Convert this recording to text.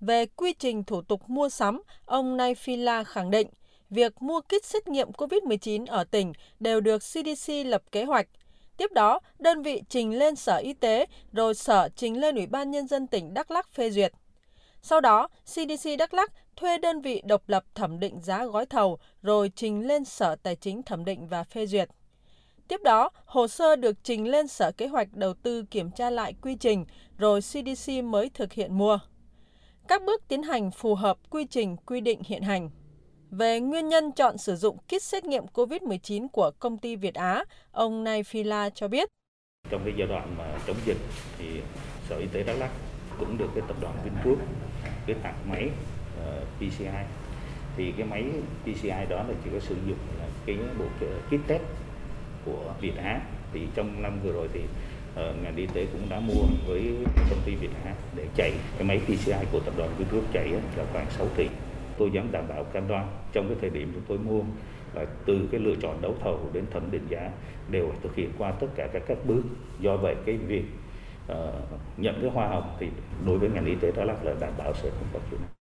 Về quy trình thủ tục mua sắm, ông Naifila khẳng định việc mua kit xét nghiệm COVID-19 ở tỉnh đều được CDC lập kế hoạch. Tiếp đó, đơn vị trình lên Sở Y tế, rồi Sở trình lên Ủy ban Nhân dân tỉnh Đắk Lắc phê duyệt. Sau đó, CDC Đắk Lắc thuê đơn vị độc lập thẩm định giá gói thầu rồi trình lên Sở Tài chính thẩm định và phê duyệt. Tiếp đó, hồ sơ được trình lên Sở Kế hoạch Đầu tư kiểm tra lại quy trình, rồi CDC mới thực hiện mua. Các bước tiến hành phù hợp quy trình quy định hiện hành. Về nguyên nhân chọn sử dụng kit xét nghiệm COVID-19 của công ty Việt Á, ông Naifila cho biết. Trong cái giai đoạn mà chống dịch thì Sở Y tế Đắk Lắk cũng được cái tập đoàn Vingroup cái tặng máy ờ, uh, PCI thì cái máy PCI đó là chỉ có sử dụng là cái bộ kit test của Việt Á thì trong năm vừa rồi thì Ờ, ngành y tế cũng đã mua với công ty Việt Á để chạy cái máy PCI của tập đoàn Vingroup chạy là khoảng 6 tỷ. Tôi dám đảm bảo cam đoan trong cái thời điểm chúng tôi mua là từ cái lựa chọn đấu thầu đến thẩm định giá đều thực hiện qua tất cả các các bước. Do vậy cái việc uh, nhận cái hoa hồng thì đối với ngành y tế đó là đảm bảo sẽ không có chuyện.